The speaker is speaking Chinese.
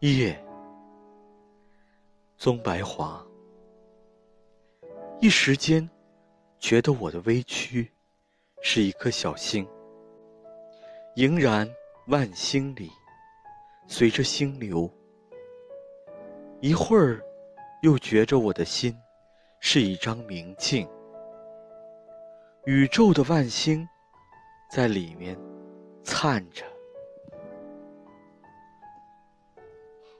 夜，棕白华。一时间，觉得我的微躯是一颗小星，盈然万星里，随着星流。一会儿，又觉着我的心是一张明镜，宇宙的万星在里面灿着。